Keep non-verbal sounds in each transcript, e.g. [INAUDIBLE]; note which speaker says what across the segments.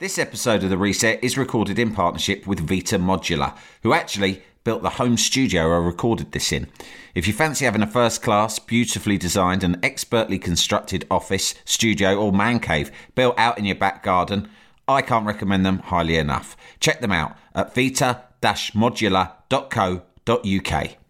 Speaker 1: This episode of The Reset is recorded in partnership with Vita Modular, who actually built the home studio I recorded this in. If you fancy having a first class, beautifully designed, and expertly constructed office, studio, or man cave built out in your back garden, I can't recommend them highly enough. Check them out at vita modular.co.uk.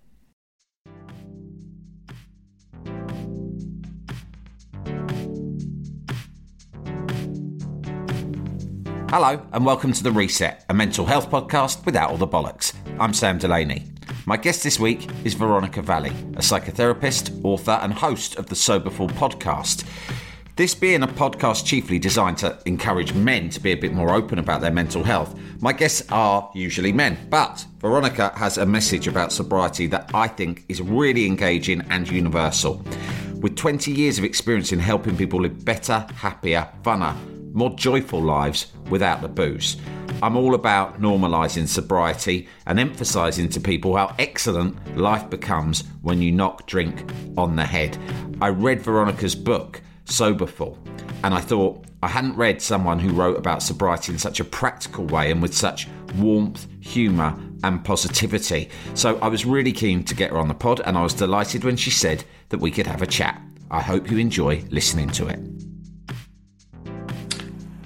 Speaker 1: Hello, and welcome to The Reset, a mental health podcast without all the bollocks. I'm Sam Delaney. My guest this week is Veronica Valli, a psychotherapist, author, and host of the Soberful podcast. This being a podcast chiefly designed to encourage men to be a bit more open about their mental health, my guests are usually men. But Veronica has a message about sobriety that I think is really engaging and universal. With 20 years of experience in helping people live better, happier, funner, more joyful lives without the booze. I'm all about normalising sobriety and emphasising to people how excellent life becomes when you knock drink on the head. I read Veronica's book, Soberful, and I thought I hadn't read someone who wrote about sobriety in such a practical way and with such warmth, humour, and positivity. So I was really keen to get her on the pod, and I was delighted when she said that we could have a chat. I hope you enjoy listening to it.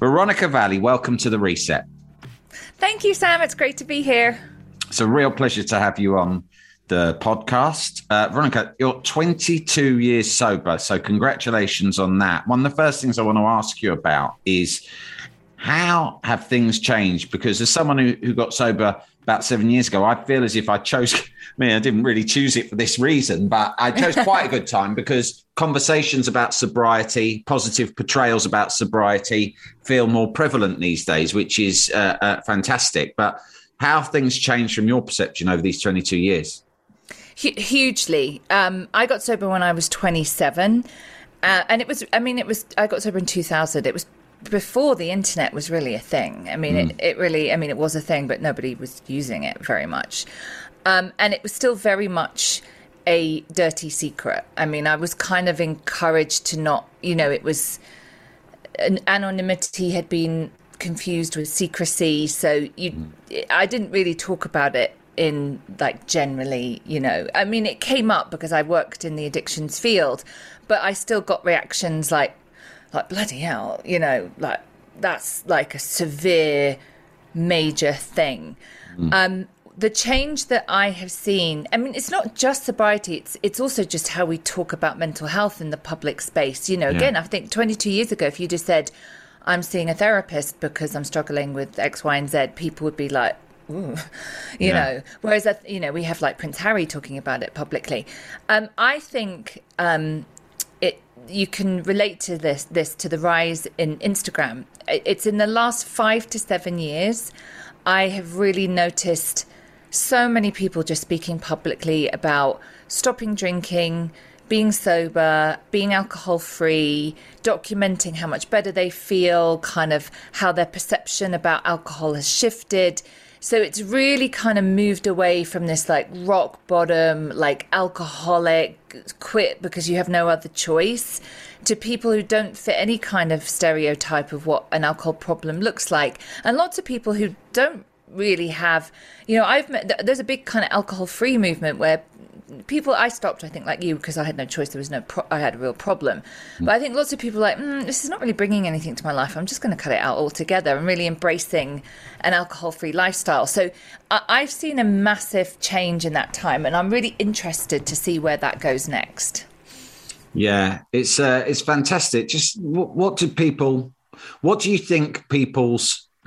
Speaker 1: Veronica Valli, welcome to the Reset.
Speaker 2: Thank you, Sam. It's great to be here.
Speaker 1: It's a real pleasure to have you on the podcast. Uh, Veronica, you're 22 years sober, so congratulations on that. One of the first things I want to ask you about is how have things changed? Because as someone who, who got sober about seven years ago, I feel as if I chose, [LAUGHS] I mean, I didn't really choose it for this reason, but I chose [LAUGHS] quite a good time because conversations about sobriety, positive portrayals about sobriety feel more prevalent these days, which is uh, uh, fantastic. But how have things changed from your perception over these 22 years?
Speaker 2: H- hugely. Um, I got sober when I was 27. Uh, and it was, I mean, it was, I got sober in 2000. It was before the internet was really a thing. I mean, mm. it, it really, I mean, it was a thing, but nobody was using it very much. Um, and it was still very much a dirty secret. I mean, I was kind of encouraged to not, you know, it was an anonymity had been confused with secrecy. So you, mm. I didn't really talk about it in like generally, you know. I mean, it came up because I worked in the addictions field, but I still got reactions like, like bloody hell, you know, like that's like a severe, major thing. Mm. Um, the change that I have seen, I mean, it's not just sobriety, it's it's also just how we talk about mental health in the public space. You know, yeah. again, I think 22 years ago, if you just said, I'm seeing a therapist because I'm struggling with X, Y, and Z, people would be like, Ooh, [LAUGHS] you yeah. know. Whereas, you know, we have like Prince Harry talking about it publicly. Um, I think um, you can relate to this this to the rise in Instagram. It's in the last five to seven years. I have really noticed so many people just speaking publicly about stopping drinking, being sober, being alcohol free, documenting how much better they feel, kind of how their perception about alcohol has shifted. So it's really kind of moved away from this like rock bottom, like alcoholic, quit because you have no other choice, to people who don't fit any kind of stereotype of what an alcohol problem looks like. And lots of people who don't really have, you know, I've met, there's a big kind of alcohol free movement where people I stopped I think like you because I had no choice there was no pro- I had a real problem. But I think lots of people are like mm, this is not really bringing anything to my life. I'm just going to cut it out altogether and really embracing an alcohol free lifestyle. So I- I've seen a massive change in that time and I'm really interested to see where that goes next.
Speaker 1: Yeah it's uh, it's fantastic. Just what, what do people what do you think people's [CLEARS THROAT]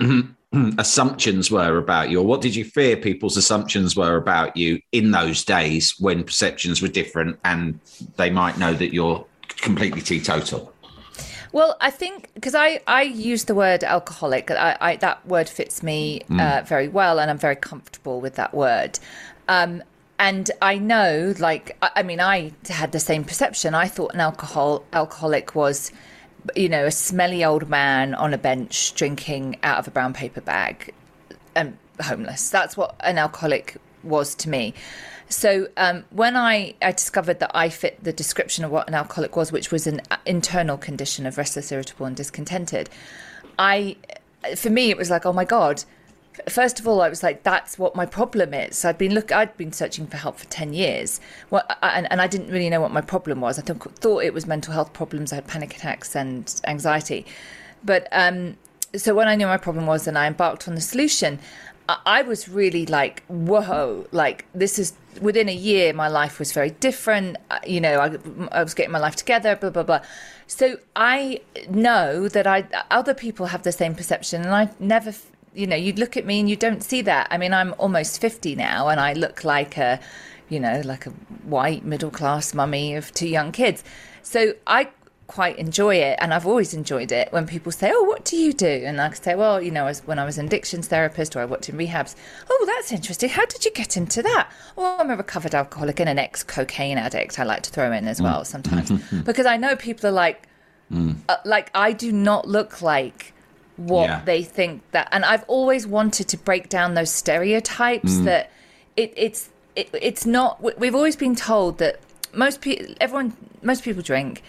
Speaker 1: assumptions were about you, or what did you fear people's assumptions were about you in those days when perceptions were different and they might know that you're completely teetotal?
Speaker 2: Well, I think because I, I use the word alcoholic, I, I that word fits me mm. uh, very well, and I'm very comfortable with that word. Um, and I know, like, I, I mean, I had the same perception. I thought an alcohol alcoholic was you know, a smelly old man on a bench drinking out of a brown paper bag and homeless. That's what an alcoholic was to me. So um, when I, I discovered that I fit the description of what an alcoholic was, which was an internal condition of restless, irritable, and discontented, I, for me, it was like, oh my god, first of all, I was like, that's what my problem is. I'd been look, I'd been searching for help for ten years, well, and, and I didn't really know what my problem was. I th- thought it was mental health problems. I had panic attacks and anxiety, but um, so when I knew my problem was, and I embarked on the solution, I, I was really like, whoa, like this is within a year, my life was very different. You know, I, I was getting my life together, blah blah blah. So I know that I other people have the same perception, and I never you know, you look at me and you don't see that. I mean, I'm almost 50 now and I look like a, you know, like a white middle class mummy of two young kids. So I quite enjoy it and I've always enjoyed it when people say, Oh, what do you do? And I could say, Well, you know, when I was an addictions therapist or I worked in rehabs, oh, that's interesting. How did you get into that? Oh, I'm a recovered alcoholic and an ex cocaine addict. I like to throw in as well mm. sometimes [LAUGHS] because I know people are like, mm. uh, like, I do not look like what yeah. they think that and i've always wanted to break down those stereotypes mm. that it, it's it, it's not we've always been told that most people everyone most people drink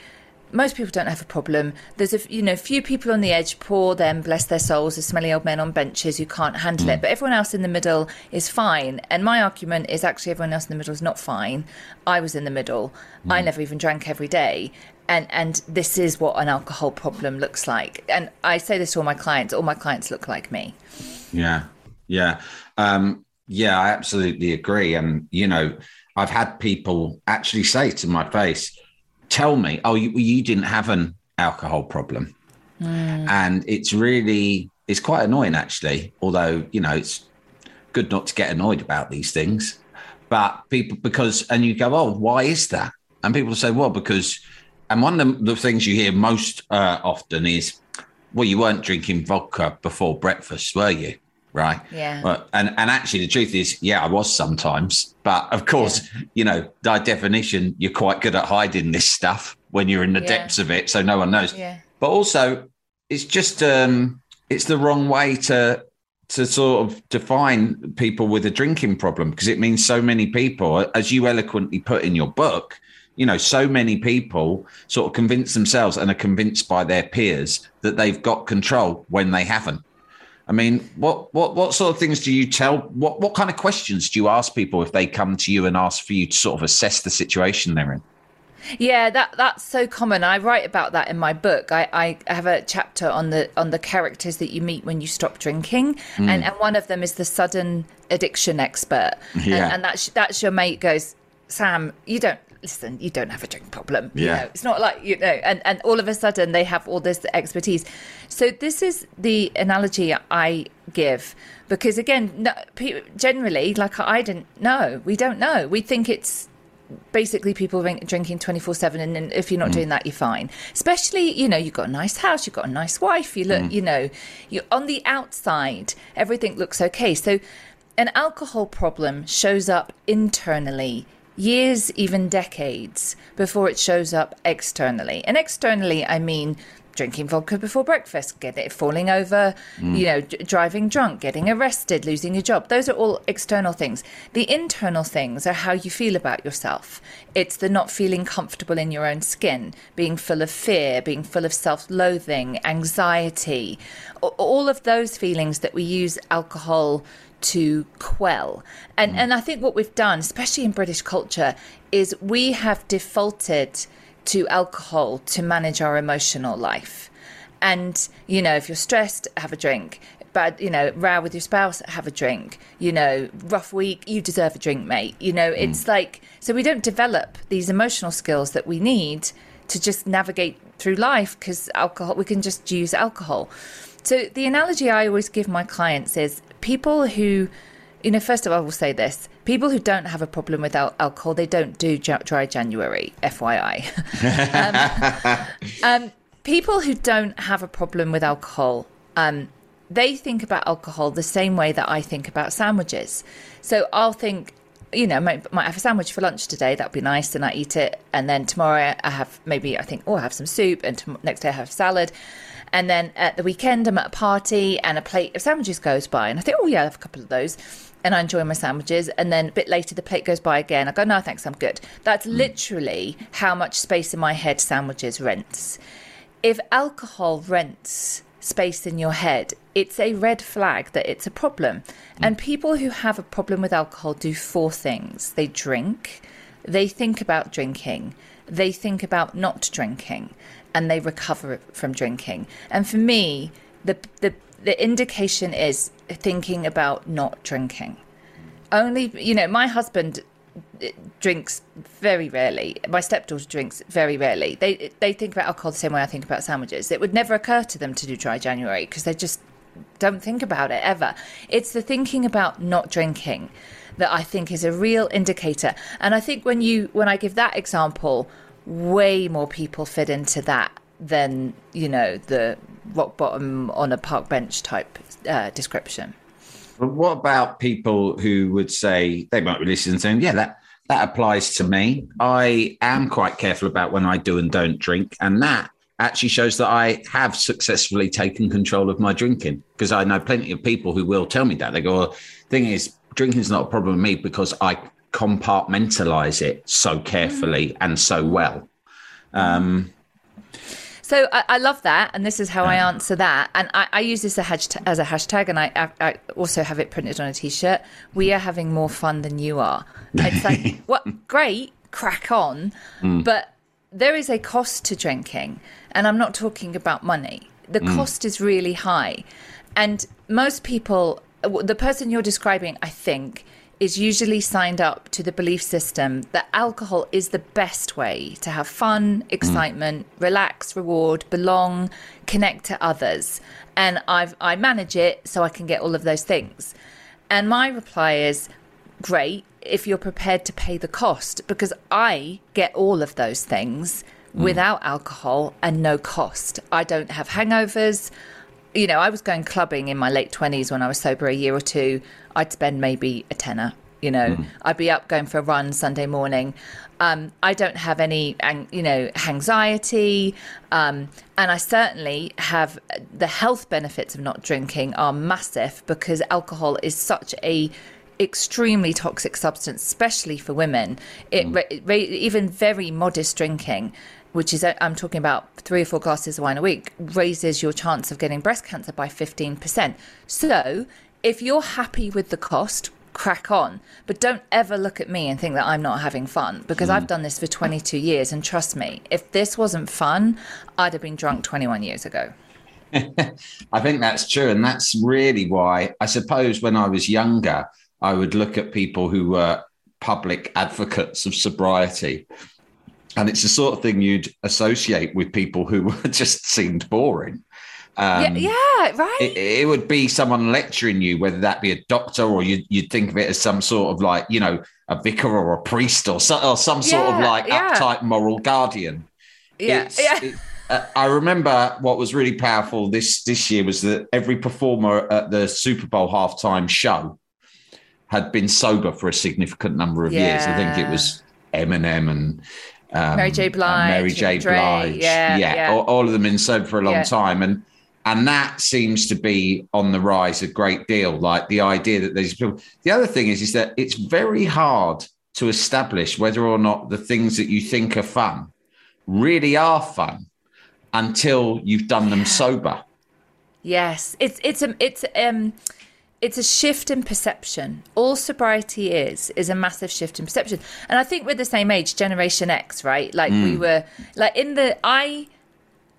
Speaker 2: most people don't have a problem. There's a you know few people on the edge, poor them, bless their souls, the smelly old men on benches who can't handle mm. it. But everyone else in the middle is fine. And my argument is actually everyone else in the middle is not fine. I was in the middle. Mm. I never even drank every day, and and this is what an alcohol problem looks like and i say this to all my clients all my clients look like me
Speaker 1: yeah yeah um, yeah i absolutely agree and you know i've had people actually say to my face tell me oh you, you didn't have an alcohol problem mm. and it's really it's quite annoying actually although you know it's good not to get annoyed about these things but people because and you go oh why is that and people say well because and one of the, things you hear most uh, often is, well, you weren't drinking vodka before breakfast, were you? Right.
Speaker 2: Yeah.
Speaker 1: Well, and, and actually, the truth is, yeah, I was sometimes. But of course, yeah. you know, by definition, you're quite good at hiding this stuff when you're in the yeah. depths of it. So no one knows.
Speaker 2: Yeah.
Speaker 1: But also, it's just, um, it's the wrong way to to sort of define people with a drinking problem because it means so many people, as you eloquently put in your book, you know, so many people sort of convince themselves and are convinced by their peers that they've got control when they haven't. I mean, what what what sort of things do you tell? What what kind of questions do you ask people if they come to you and ask for you to sort of assess the situation they're in?
Speaker 2: Yeah, that that's so common. I write about that in my book. I, I have a chapter on the on the characters that you meet when you stop drinking, mm. and and one of them is the sudden addiction expert, yeah. and, and that's that's your mate goes, Sam, you don't listen, you don't have a drink problem.
Speaker 1: Yeah.
Speaker 2: You know, it's not like, you know, and, and all of a sudden they have all this expertise. So this is the analogy I give because again, no, generally, like I didn't know, we don't know. We think it's basically people drinking 24 7 and then if you're not mm. doing that you're fine especially you know you've got a nice house you've got a nice wife you look mm. you know you're on the outside everything looks okay so an alcohol problem shows up internally years, even decades, before it shows up externally. And externally, I mean drinking vodka before breakfast, get it falling over, mm. you know, d- driving drunk, getting arrested, losing your job. Those are all external things. The internal things are how you feel about yourself. It's the not feeling comfortable in your own skin, being full of fear, being full of self-loathing, anxiety, all of those feelings that we use alcohol to quell. And mm. and I think what we've done, especially in British culture, is we have defaulted to alcohol to manage our emotional life. And, you know, if you're stressed, have a drink. But, you know, row with your spouse, have a drink. You know, rough week, you deserve a drink, mate. You know, mm. it's like, so we don't develop these emotional skills that we need to just navigate through life because alcohol, we can just use alcohol. So the analogy I always give my clients is people who, you know, first of all, I will say this people who don't have a problem with al- alcohol, they don't do dry January, FYI. [LAUGHS] um, um, people who don't have a problem with alcohol, um, they think about alcohol the same way that I think about sandwiches. So I'll think, you know, might, might have a sandwich for lunch today. That'd be nice, and I eat it. And then tomorrow I have maybe I think, oh, I have some soup, and next day I have salad. And then at the weekend I'm at a party, and a plate of sandwiches goes by, and I think, oh yeah, I have a couple of those and I enjoy my sandwiches. And then a bit later, the plate goes by again. I go, no, thanks, I'm good. That's mm. literally how much space in my head sandwiches rents. If alcohol rents space in your head, it's a red flag that it's a problem. Mm. And people who have a problem with alcohol do four things they drink, they think about drinking, they think about not drinking, and they recover from drinking. And for me, the, the, the indication is thinking about not drinking. Only, you know, my husband uh, drinks very rarely. My stepdaughter drinks very rarely. They they think about alcohol the same way I think about sandwiches. It would never occur to them to do dry January because they just don't think about it ever. It's the thinking about not drinking that I think is a real indicator. And I think when you when I give that example, way more people fit into that than you know the rock bottom on a park bench type uh, description.
Speaker 1: But what about people who would say they might be listening saying, "Yeah, that that applies to me. I am quite careful about when I do and don't drink, and that actually shows that I have successfully taken control of my drinking because I know plenty of people who will tell me that they go, well, "Thing is, drinking is not a problem with me because I compartmentalize it so carefully and so well." Um,
Speaker 2: so I, I, love that, and this is how I answer that. And I, I use this as a hashtag, and I, I, also have it printed on a T-shirt. We are having more fun than you are. It's like, [LAUGHS] what? Great, crack on, mm. but there is a cost to drinking, and I'm not talking about money. The mm. cost is really high, and most people, the person you're describing, I think is usually signed up to the belief system that alcohol is the best way to have fun, excitement, mm. relax, reward, belong, connect to others. And I've, I manage it so I can get all of those things. And my reply is great if you're prepared to pay the cost because I get all of those things mm. without alcohol and no cost. I don't have hangovers you know, I was going clubbing in my late 20s when I was sober a year or two. I'd spend maybe a tenner. You know, mm. I'd be up going for a run Sunday morning. Um, I don't have any, you know, anxiety, um, and I certainly have the health benefits of not drinking are massive because alcohol is such a extremely toxic substance, especially for women. It, mm. even very modest drinking which is I'm talking about three or four glasses of wine a week, raises your chance of getting breast cancer by 15%. So if you're happy with the cost, crack on. But don't ever look at me and think that I'm not having fun because mm. I've done this for 22 years. And trust me, if this wasn't fun, I'd have been drunk 21 years ago. [LAUGHS]
Speaker 1: I think that's true. And that's really why I suppose when I was younger, I would look at people who were public advocates of sobriety and it's the sort of thing you'd associate with people who [LAUGHS] just seemed boring.
Speaker 2: Um, yeah, yeah, right.
Speaker 1: It, it, would be someone lecturing you, whether that be a doctor or you, would think of it as some sort of like, you know, a vicar or a priest or, so, or some sort yeah, of like yeah. uptight moral guardian.
Speaker 2: Yeah, it's, yeah.
Speaker 1: It, uh, I remember what was really powerful this this year was that every performer at the Super Bowl halftime show had been sober for a significant number of yeah. years. I think it was Eminem and um,
Speaker 2: Mary J. Blige,
Speaker 1: Mary J.
Speaker 2: Dre,
Speaker 1: Blige,
Speaker 2: yeah, yeah.
Speaker 1: All, all of them in sober for a long
Speaker 2: Yeah.
Speaker 1: time, and and that seems to be on the rise a great deal. Like the idea that these people. The other thing is, is that it's very hard to establish whether or not the things that you think are fun really are fun until you've done them sober.
Speaker 2: Yes, it's it's a it's um it's a shift in perception. All sobriety is is a massive shift in perception. And I think we're the same age, Generation X, right? Like we were like in the I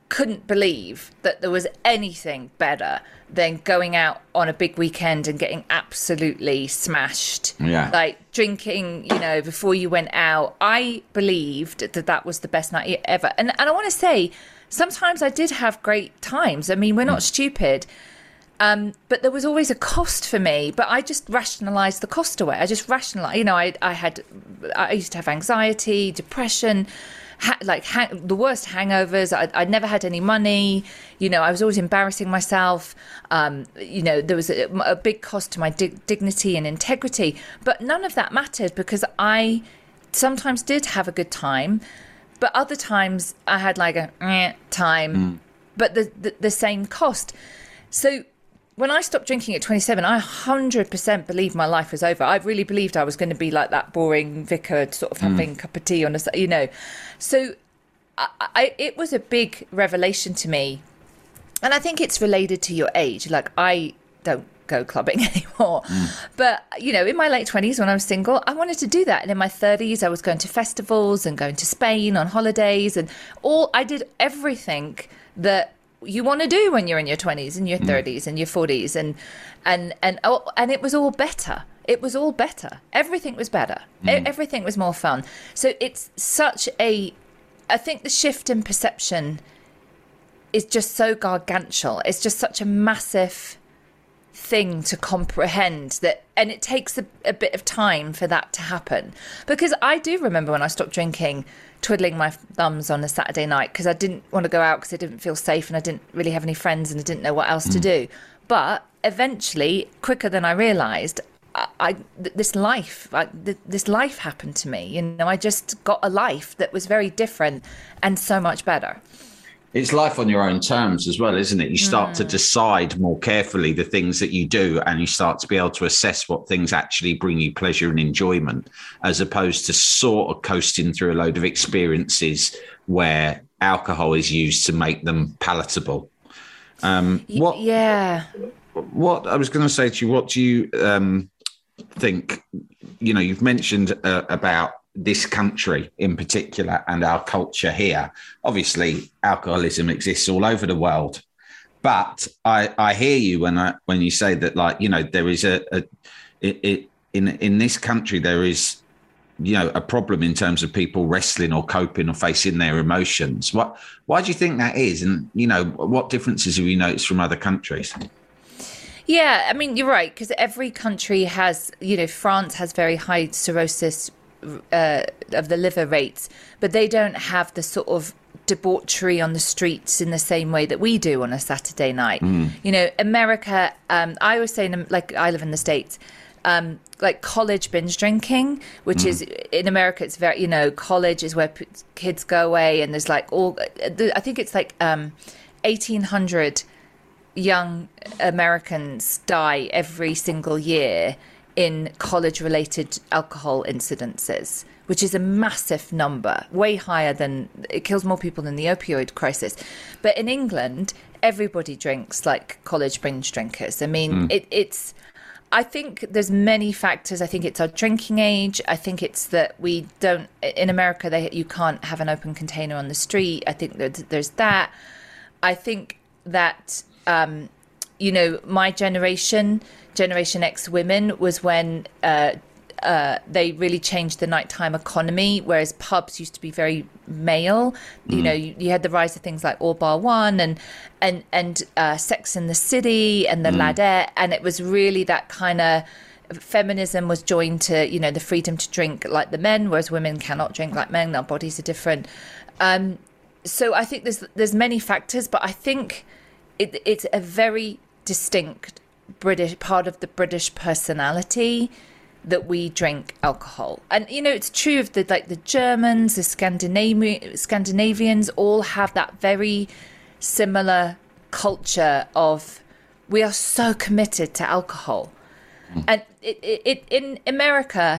Speaker 2: couldn't believe that there was anything better than going out on a big weekend and getting absolutely smashed.
Speaker 1: Yeah.
Speaker 2: Like drinking, you know, before you went out. I believed that that was the best night ever. And and I want to say sometimes I did have great times. I mean, we're not stupid. Um, but there was always a cost for me. But I just rationalised the cost away. I just rationalised. You know, I I had I used to have anxiety, depression, ha- like hang- the worst hangovers. I I never had any money. You know, I was always embarrassing myself. Um, you know, there was a, a big cost to my dig- dignity and integrity. But none of that mattered because I sometimes did have a good time, but other times I had like a eh, time, but the, the the same cost. So when I stopped drinking at 27, I 100% believed my life was over. I really believed I was going to be like that boring vicar, sort of hmm. having a cup of tea on a, you know. So I, I, it was a big revelation to me. And I think it's related to your age. Like, I don't go clubbing [LAUGHS] anymore. Hmm. But, you know, in my late 20s when I was single, I wanted to do that. And in my 30s, I was going to festivals and going to Spain on holidays and all, I did everything that you want to do when you're in your 20s and your mm. 30s and your 40s and and and oh, and it was all better. It was all better. Everything was better. E- mm. everything was more fun. So it's such a i think the shift in perception is just so gargantuan. It's just such a massive thing to comprehend that and it takes a, a bit of time for that to happen. Because i do remember when i stopped drinking twiddling my thumbs on a saturday night because i didn't want to go out because i didn't feel safe and i didn't really have any friends and i didn't know what else to mm. do but eventually quicker than i realized I, I th- this life, I, th- this life happened to me. You know, I just got a life that was very different and so much better.
Speaker 1: It's life on your own terms as well, isn't it? You start to decide more carefully the things that you do, and you start to be able to assess what things actually bring you pleasure and enjoyment, as opposed to sort of coasting through a load of experiences where alcohol is used to make them palatable. Um, what
Speaker 2: Yeah.
Speaker 1: what I was going to say to you, what do you um, think? You know, you've mentioned uh, about this country in particular and our culture here. Obviously, alcoholism exists all over the world, but I, I hear you when I when you say that, like you know, there is a, a it, it in in this country there is you know a problem in terms of people wrestling or coping or facing their emotions. What why do you think that is? And you know, what differences have you noticed from other countries?
Speaker 2: Yeah, I mean, you're right, because every country has, you know, France has very high cirrhosis uh, of the liver rates, but they don't have the sort of debauchery on the streets in the same way that we do on a Saturday night. You know, America, um, I always say, in, like, I live in the States. Um, like college binge drinking, which is in America, it's very, you know, college is where p- kids go away, and there's like all, I think it's like um, 1800 young Americans die every single year in college related alcohol incidences, which is a massive number, way higher than it kills more people than the opioid crisis. But in England, everybody drinks like college binge drinkers. I mean, it, it's. I think there's many factors. I think it's our drinking age. I think it's that we don't in America. They you can't have an open container on the street. I think that there's that. I think that um, you know my generation, Generation X women, was when uh, uh, they really changed the nighttime economy. Whereas pubs used to be very male. You know, you, you had the rise of things like All Bar One and and and uh, Sex in the City and the Ladette, and it was really that kind of feminism was joined to you know the freedom to drink like the men, whereas women cannot drink like men. Our bodies are different. Um, so I think there's there's many factors, but I think it, it's a very distinct British part of the British personality that we drink alcohol. And you know, it's true of the like the Germans, the Scandinavian Scandinavians all have that very similar culture of we are so committed to alcohol. Mm. And it, it, it in America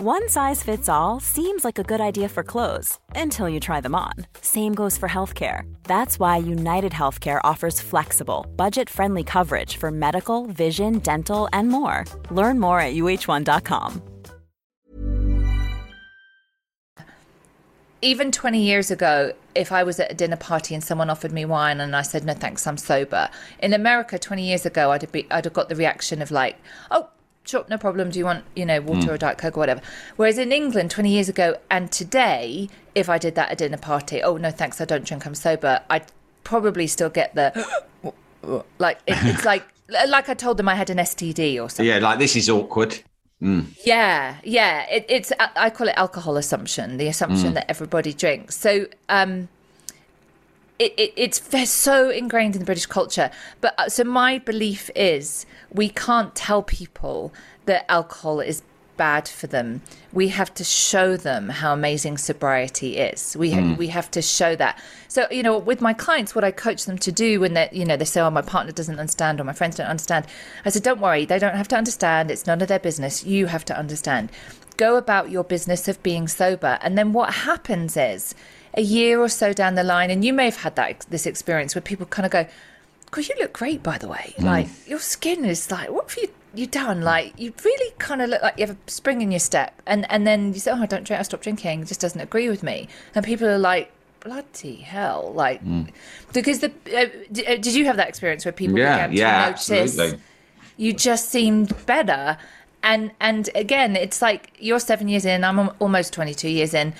Speaker 3: One size fits all seems like a good idea for clothes until you try them on. Same goes for healthcare. That's why United Healthcare offers flexible, budget friendly coverage for medical, vision, dental, and more. Learn more at uh1.com.
Speaker 2: Even 20 years ago, if I was at a dinner party and someone offered me wine and I said, no thanks, I'm sober. In America, 20 years ago, I'd have, be, I'd have got the reaction of like, oh, sure, no problem. Do you want, you know, water mm. or Diet Coke or whatever? Whereas in England 20 years ago and today, if I did that at a dinner party, oh, no, thanks, I don't drink, I'm sober, I'd probably still get the, [GASPS] like, it, it's like, [LAUGHS] like I told them I had an STD or something.
Speaker 1: Yeah, like this is awkward. Mm.
Speaker 2: Yeah, yeah. It, it's I call it alcohol assumption, the assumption mm. that everybody drinks. So, um, it, it, it's so ingrained in the British culture. But uh, so my belief is we can't tell people that alcohol is bad for them. We have to show them how amazing sobriety is. We ha- mm. we have to show that. So you know, with my clients, what I coach them to do when they you know they say, "Oh, my partner doesn't understand," or "My friends don't understand," I said, "Don't worry, they don't have to understand. It's none of their business. You have to understand. Go about your business of being sober, and then what happens is." A year or so down the line, and you may have had that this experience where people kind of go, because you look great, by the way. Mm. Like your skin is like, what have you you done? Like you really kind of look like you have a spring in your step, and and then you say, oh, I don't drink, I stop drinking. It just doesn't agree with me, and people are like. Bloody hell! Like, mm. because the uh, did, uh, did, you have that experience where people
Speaker 1: yeah,
Speaker 2: began
Speaker 1: yeah,
Speaker 2: to notice absolutely. you just seemed better, and and again, it's like you're seven years in, I'm almost twenty two years in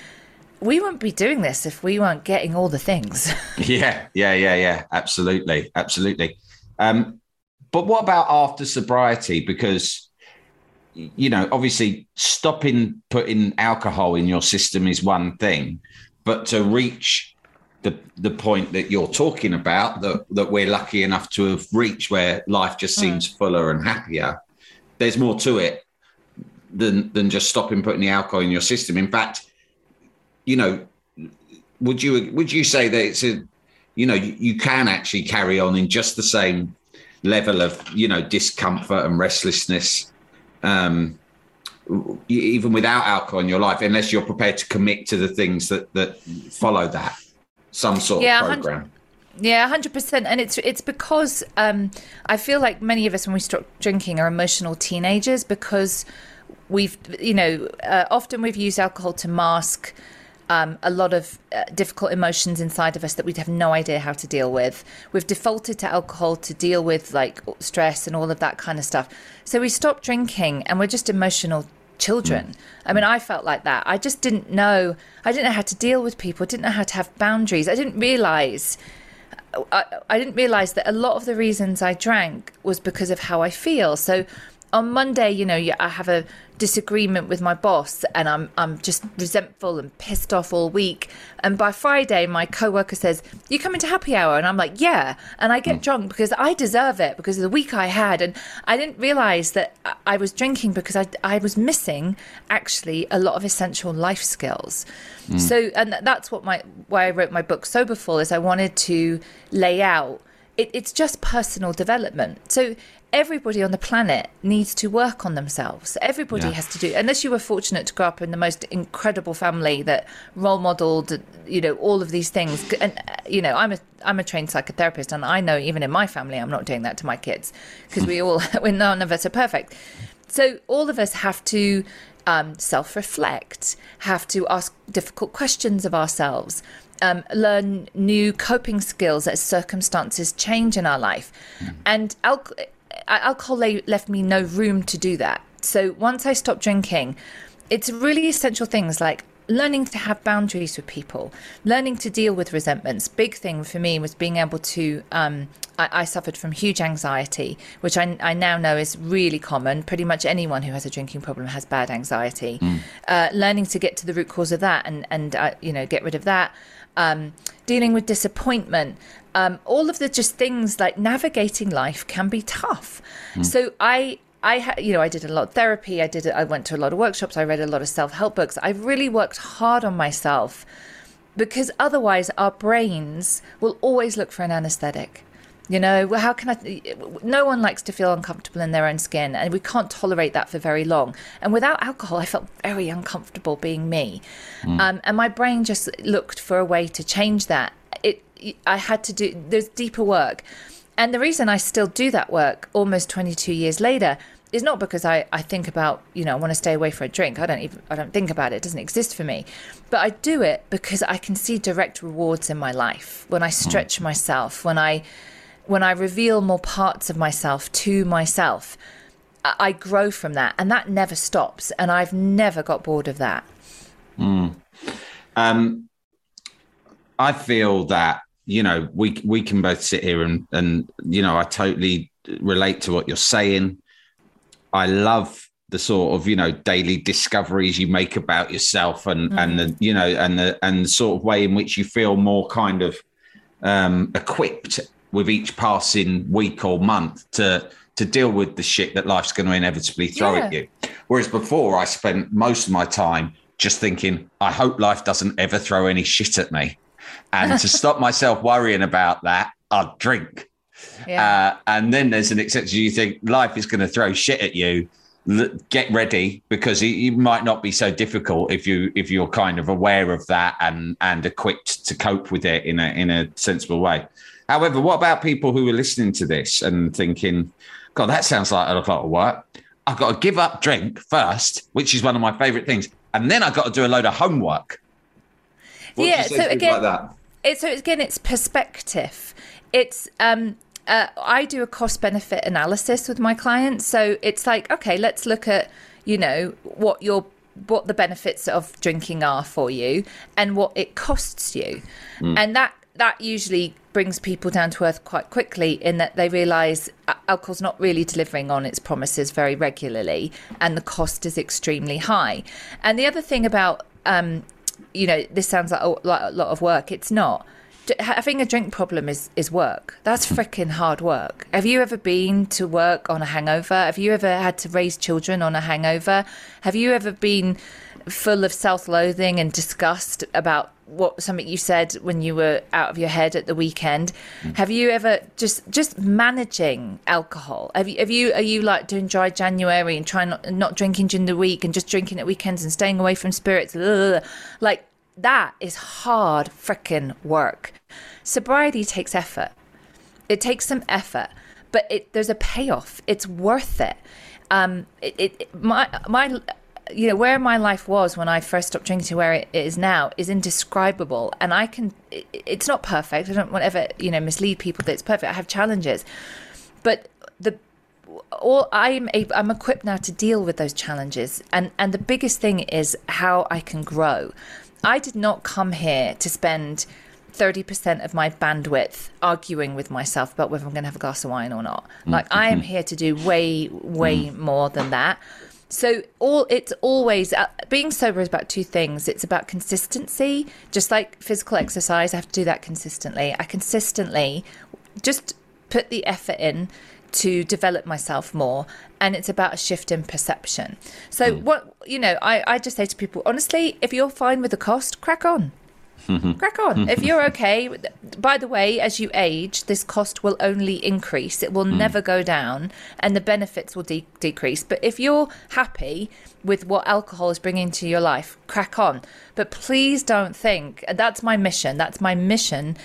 Speaker 2: we wouldn't be doing this if we weren't getting all the things. [LAUGHS]
Speaker 1: yeah, yeah, yeah, yeah. Absolutely, absolutely. Um, but what about after sobriety? Because you know, obviously, stopping putting alcohol in your system is one thing, but to reach the the point that you're talking about, that that we're lucky enough to have reached, where life just hmm. seems mm. fuller and happier. There's more to it than than just stopping putting the alcohol in your system. In fact you know, would you would you say that it's a, you know, you, you can actually carry on in just the same level of you know discomfort and restlessness, um, even without alcohol in your life, unless you're prepared to commit to the things that that follow that some sort yeah, of program.
Speaker 2: Yeah, hundred percent, and it's it's because um, I feel like many of us, when we stop drinking, are emotional teenagers because we've, you know, uh, often we've used alcohol to mask um, a lot of uh, difficult emotions inside of us that we'd have no idea how to deal with. We've defaulted to alcohol to deal with like stress and all of that kind of stuff. So we stop drinking and we're just emotional children. Mm. I mean, I felt like that. I just didn't know. I didn't know how to deal with people. I didn't know how to have boundaries. I didn't realize. I, I didn't realize that a lot of the reasons I drank was because of how I feel. So on Monday, you know, I have a disagreement with my boss and I'm I'm just resentful and pissed off all week. And by Friday my coworker says, "You coming to happy hour?" and I'm like, "Yeah." And I get mm. drunk because I deserve it because of the week I had and I didn't realize that I was drinking because I I was missing actually a lot of essential life skills. Mm. So and that's what my why I wrote my book Soberful is I wanted to lay out it, it's just personal development. So everybody on the planet needs to work on themselves. Everybody yeah. has to do, unless you were fortunate to grow up in the most incredible family that role modeled, you know, all of these things. And uh, you know, I'm a I'm a trained psychotherapist, and I know even in my family, I'm not doing that to my kids because we all, [LAUGHS] we none of us are perfect. So all of us have to um, self reflect, have to ask difficult questions of ourselves, um, learn new coping skills as circumstances change in our life. Mm. And alcohol left me no room to do that. So once I stopped drinking, it's really essential things like learning to have boundaries with people, learning to deal with resentments. Big thing for me was being able to. Um, I, I, suffered from huge anxiety, which I, I, now know is really common. Pretty much anyone who has a drinking problem has bad anxiety. Mm. Uh, learning to get to the root cause of that and and uh, you know get rid of that. Um, dealing with disappointment. Um, all of the just things like navigating life can be tough. Mm. So I I had, you know, I did a lot of therapy. I did, I went to a lot of workshops. I read a lot of self help books. I really worked hard on myself because otherwise our brains will always look for an anesthetic. You know, how can I? No one likes to feel uncomfortable in their own skin, and we can't tolerate that for very long. And without alcohol, I felt very uncomfortable being me, mm. um, and my brain just looked for a way to change that. It, I had to do. There's deeper work and the reason I still do that work almost 22 years later is not because I, I think about, you know, I want to stay away for a drink. I don't even, I don't think about it. It doesn't exist for me. But I do it because I can see direct rewards in my life when I stretch mm. myself, when I, when I reveal more parts of myself to myself. I grow from that, and that never stops. And I've never got bored of that.
Speaker 1: Mm. Um, I feel that you know, we we can both sit here and and you know, I totally relate to what you're saying. I love the sort of you know daily discoveries you make about yourself and mm. and the you know and the and the sort of way in which you feel more kind of um, equipped with each passing week or month to to deal with the shit that life's going to inevitably throw yeah. at you. Whereas before, I spent most of my time just thinking, I hope life doesn't ever throw any shit at me. And to stop myself worrying about that, I'd drink. Yeah. Uh, and then there's an exception. You think life is going to throw shit at you. Get ready because it, it, might not be so difficult if you if you're kind of aware of that and and equipped to cope with it in a in a sensible way. However, what about people who are listening to this and thinking, "God, that sounds like a lot of work." I've got to give up drink first, which is one of my favorite things, and then I've got to do a load of homework.
Speaker 2: What yeah. So again, like it's so again, it's perspective. It's um, uh, I do a cost benefit analysis with my clients. So it's like, okay, let's look at you know what your what the benefits of drinking are for you and what it costs you, mm. and that that usually brings people down to earth quite quickly in that they realize alcohol's not really delivering on its promises very regularly and the cost is extremely high. And the other thing about um, you know, this sounds like a, like a lot of work. It's not. Having a drink problem is, is work. That's freaking hard work. Have you ever been to work on a hangover? Have you ever had to raise children on a hangover? Have you ever been full of self loathing and disgust about what something you said when you were out of your head at the weekend. Mm. Have you ever just just managing alcohol? Have you have you are you like doing dry January and trying not not drinking during the week and just drinking at weekends and staying away from spirits? Ugh. Like that is hard freaking work. Sobriety takes effort. It takes some effort, but it, there's a payoff. It's worth it. Um, it, it my my you know where my life was when I first stopped drinking to where it is now is indescribable, and I can. It's not perfect. I don't want to ever you know mislead people that it's perfect. I have challenges, but the all I'm able, I'm equipped now to deal with those challenges, and and the biggest thing is how I can grow. I did not come here to spend. 30% of my bandwidth arguing with myself about whether I'm going to have a glass of wine or not. Like, mm-hmm. I am here to do way, way mm. more than that. So all it's always uh, being sober is about two things. It's about consistency, just like physical exercise. I have to do that consistently. I consistently just put the effort in to develop myself more and it's about a shift in perception so mm. what you know I, I just say to people honestly if you're fine with the cost crack on Crack on. if you're okay, by the way, as you age, this cost will only increase. It will mm. never go down and the benefits will de- decrease. But if you're happy with what alcohol is bringing to your life, crack on. But please don't think, that's my mission, that's my mission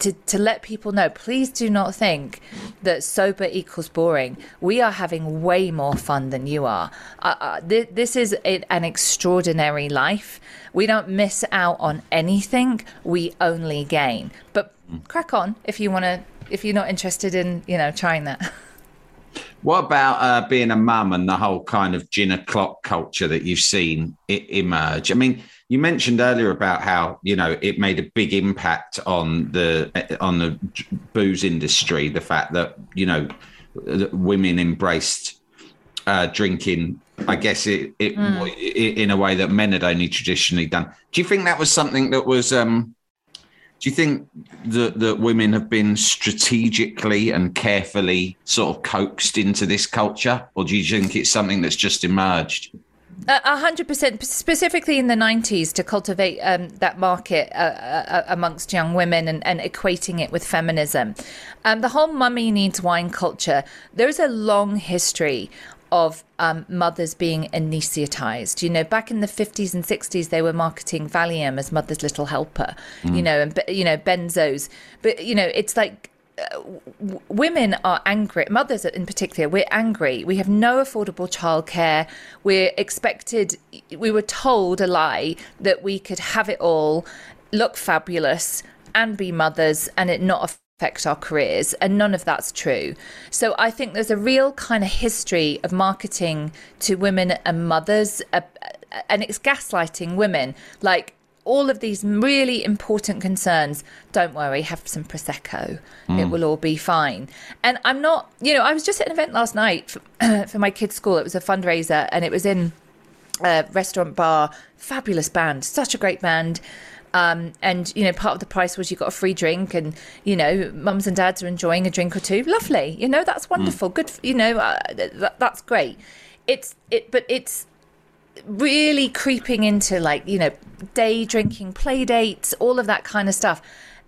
Speaker 2: to, to let people know, please do not think that sober equals boring. We are having way more fun than you are. Uh, uh, th- this is a, an extraordinary life. We don't miss out on anything. We only gain. But crack on if you want to. If you're not interested in, you know, trying that. [LAUGHS]
Speaker 1: What about uh, being a mum and the whole kind of gin o'clock culture that you've seen it emerge? I mean, you mentioned earlier about how you know it made a big impact on the on the booze industry. The fact that you know that women embraced uh, drinking. I guess it, it, mm. it, in a way that men had only traditionally done. Do you think that was something that was? Um, do you think that that women have been strategically and carefully sort of coaxed into this culture, or do you think it's something that's just emerged?
Speaker 2: A hundred percent, specifically in the '90s, to cultivate um, that market uh, uh, amongst young women and, and, equating it with feminism. Um, the whole "mummy needs wine" culture. There's a long history of um, mothers being anaesthetized. You know, back in the 50s and 60s, they were marketing Valium as mother's little helper, mm. you know, and, you know, benzos. But, you know, it's like uh, women are angry, mothers in particular, we're angry. We have no affordable childcare. We're expected, we were told a lie that we could have it all, look fabulous, and be mothers, and it not affect our careers and none of that's true. So i think there's a real kind of history of marketing to women and mothers uh, and it's gaslighting women. Like all of these really important concerns don't worry have some prosecco. Mm. it will all be fine. And i'm not you know i was just at an event last night for, [CLEARS THROAT] for my kids school. It was a fundraiser and it was in a restaurant bar. Fabulous band such a great band um, and you know, part of the price was you got a free drink, and you know, mums and dads are enjoying a drink or two. Lovely, you know, that's wonderful. Mm. Good, you know, uh, that, that's great. It's it, but it's really creeping into like you know, day drinking, play dates, all of that kind of stuff.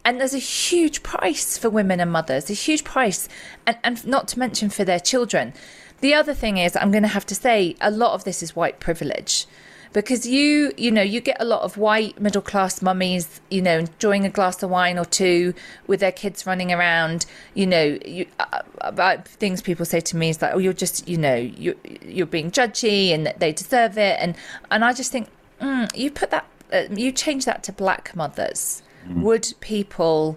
Speaker 2: And there's a huge price for women and mothers, a huge price, and, and not to mention for their children. The other thing is, I'm going to have to say, a lot of this is white privilege because you you know you get a lot of white middle class mummies you know enjoying a glass of wine or two with their kids running around. You know you, uh, about things people say to me is like oh you're just you know you you're being judgy and that they deserve it. And and I just think mm, you put that uh, you change that to black mothers. Mm. would people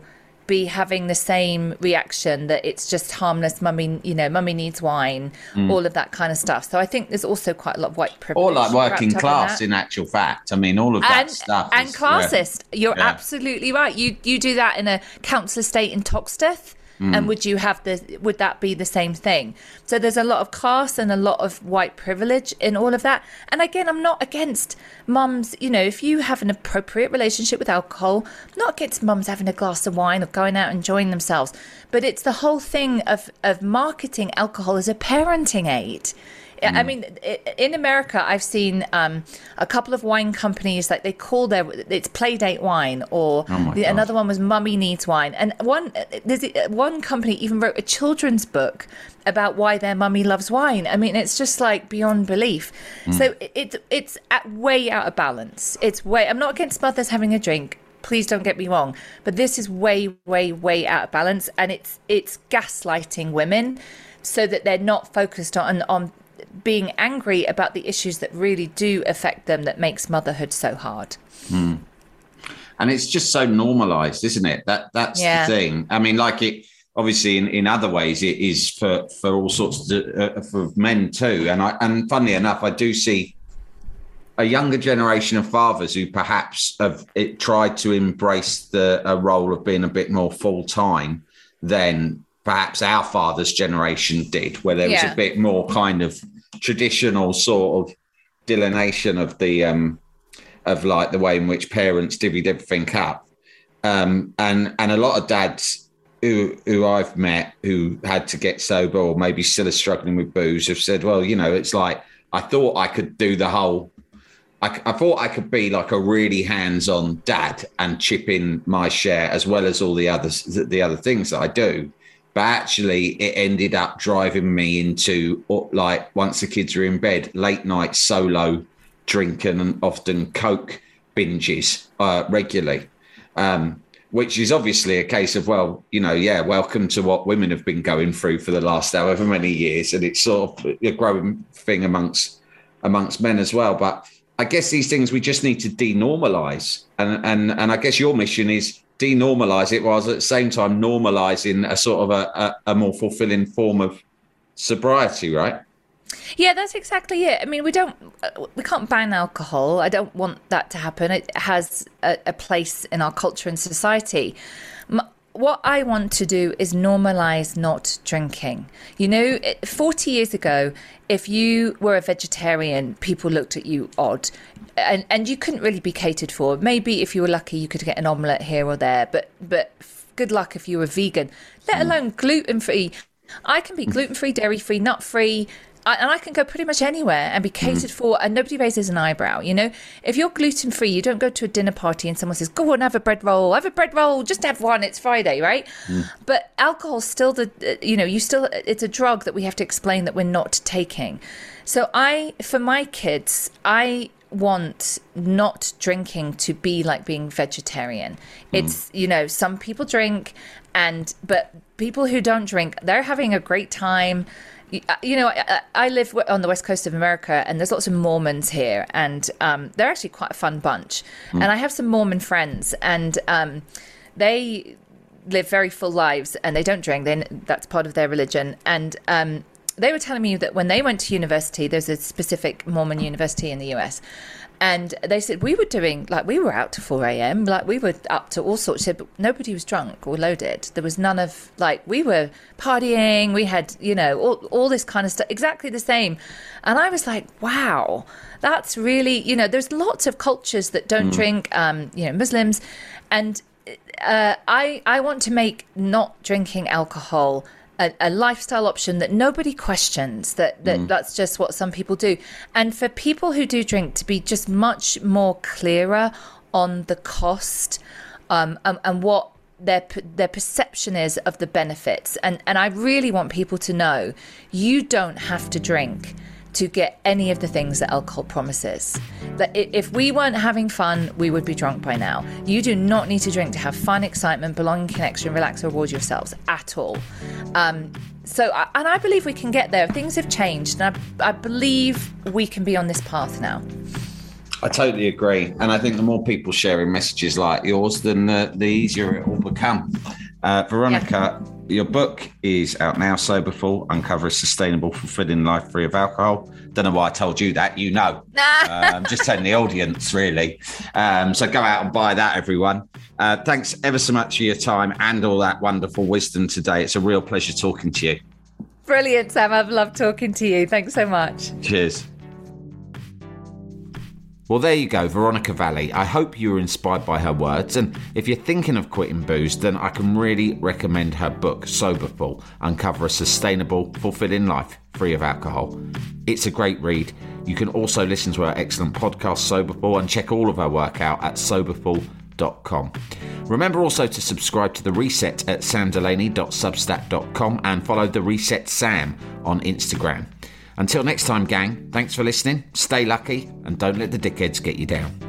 Speaker 2: be having the same reaction that it's just harmless mummy you know mummy needs wine mm. all of that kind of stuff so i think there's also quite a lot of white privilege
Speaker 1: or like working class in, in, actual fact i mean all of that
Speaker 2: and,
Speaker 1: stuff
Speaker 2: and is, classist yeah. you're yeah. absolutely right you you do that in a council estate in toxteth Mm. And would you have the would that be the same thing? So there's a lot of class and a lot of white privilege in all of that. And again, I'm not against mums, you know, if you have an appropriate relationship with alcohol, not against mums having a glass of wine or going out enjoying themselves. But it's the whole thing of of marketing alcohol as a parenting aid. Mm. I mean, in America, I've seen um, a couple of wine companies like they call their it's Playdate wine, or oh the, another one was Mummy Needs Wine, and one there's one company even wrote a children's book about why their mummy loves wine. I mean, it's just like beyond belief. Mm. So it's it's at way out of balance. It's way. I'm not against mothers having a drink please don't get me wrong but this is way way way out of balance and it's it's gaslighting women so that they're not focused on on being angry about the issues that really do affect them that makes motherhood so hard.
Speaker 1: Mm. And it's just so normalized, isn't it? That that's yeah. the thing. I mean, like it obviously in, in other ways it is for for all sorts of uh, for men too. And I and funnily enough, I do see a younger generation of fathers who perhaps have it, tried to embrace the a role of being a bit more full time than perhaps our father's generation did, where there was a bit more kind of traditional sort of delineation of the um, of like the way in which parents divvied everything up. Um, and and a lot of dads who who I've met who had to get sober or maybe still are struggling with booze have said, well, you know, it's like I thought I could do the whole. I, I thought I could be like a really hands-on dad and chip in my share as well as all the others the other things that I do but actually it ended up driving me into like once the kids were in bed late night solo drinking and often coke binges uh, regularly. Um, which is obviously a case of well you know yeah welcome to what women have been going through for the last however many years. And it's sort of a growing thing amongst amongst men as well. But i guess these things we just need to denormalize. And and and i guess your mission is denormalize it whilst at the same time normalizing a sort of a, a, a more fulfilling form of sobriety, right?
Speaker 2: Yeah, that's exactly it. I mean, we don't, we can't ban alcohol. I don't want that to happen. It has a, a place in our culture and society. What I want to do is normalize not drinking. You know, 40 years ago, if you were a vegetarian, people looked at you odd. And, and you couldn't really be catered for. Maybe if you were lucky, you could get an omelette here or there. But but good luck if you were vegan, let hmm. alone gluten free. I can be gluten free, dairy free, nut free, and I can go pretty much anywhere and be catered mm. for, and nobody raises an eyebrow. You know, if you're gluten free, you don't go to a dinner party and someone says, "Go on, have a bread roll, have a bread roll, just have one. It's Friday, right?" Mm. But alcohol's still the, uh, you know, you still, it's a drug that we have to explain that we're not taking. So I, for my kids, I want not drinking to be like being vegetarian. Mm. It's, you know, some people drink and but people who don't drink, they're having a great time uh, you know, I, I, live on the west coast of America, and there's lots of Mormons here, and um, they're actually quite a fun bunch. Mm. And I have some Mormon friends, and um, they live very full lives, and they don't drink. They, that's part of their religion, and um, they were telling me that when they went to university, there's a specific Mormon university in the US, and they said we were doing like we were out to 4 a.m like we were up to all sorts of but nobody was drunk or loaded there was none of like we were partying we had you know all, all this kind of stuff exactly the same and i was like wow that's really you know there's lots of cultures that don't mm. drink um you know muslims and uh, I I want to make not drinking alcohol a, a, lifestyle option that nobody questions that, that mm. that's just what some people do. And for people who do drink to be just much more clearer on the cost um, and, and what their their perception is of the benefits. And and I really want people to know you don't have to drink to get any of the things that alcohol promises. That if we weren't having fun, we would be drunk by now. You do not need to drink to have fun, excitement, belonging, connection, relax, or reward yourselves at all. Um, so, and I believe we can get there. Things have changed, and I, I believe we can be on this path now.
Speaker 1: I totally agree, and I think the more people sharing messages like yours, then the, the easier it will become. Uh, Veronica. Yeah your book is out now, Soberful, Uncover a Sustainable, Fulfilling Life Free of Alcohol. Don't know why I told you that, you know. [LAUGHS] I'm um, just telling the audience, really. Um, so go out and buy that, everyone. Uh, thanks ever so much for your time and all that wonderful wisdom today. It's a real pleasure talking to you.
Speaker 2: Brilliant, Sam. I've loved talking to you. Thanks so much.
Speaker 1: Cheers. Well, there you go, Veronica Valli. I hope you were inspired by her words, and if you're thinking of quitting booze, then I can really recommend her book, Soberful Uncover a Sustainable, Fulfilling Life Free of Alcohol. It's a great read. You can also listen to her excellent podcast, Soberful, and check all of her work out at soberful.com. Remember also to subscribe to The Reset at samdelaney.substack.com and follow The Reset Sam on Instagram. Until next time, gang, thanks for listening, stay lucky, and don't let the dickheads get you down.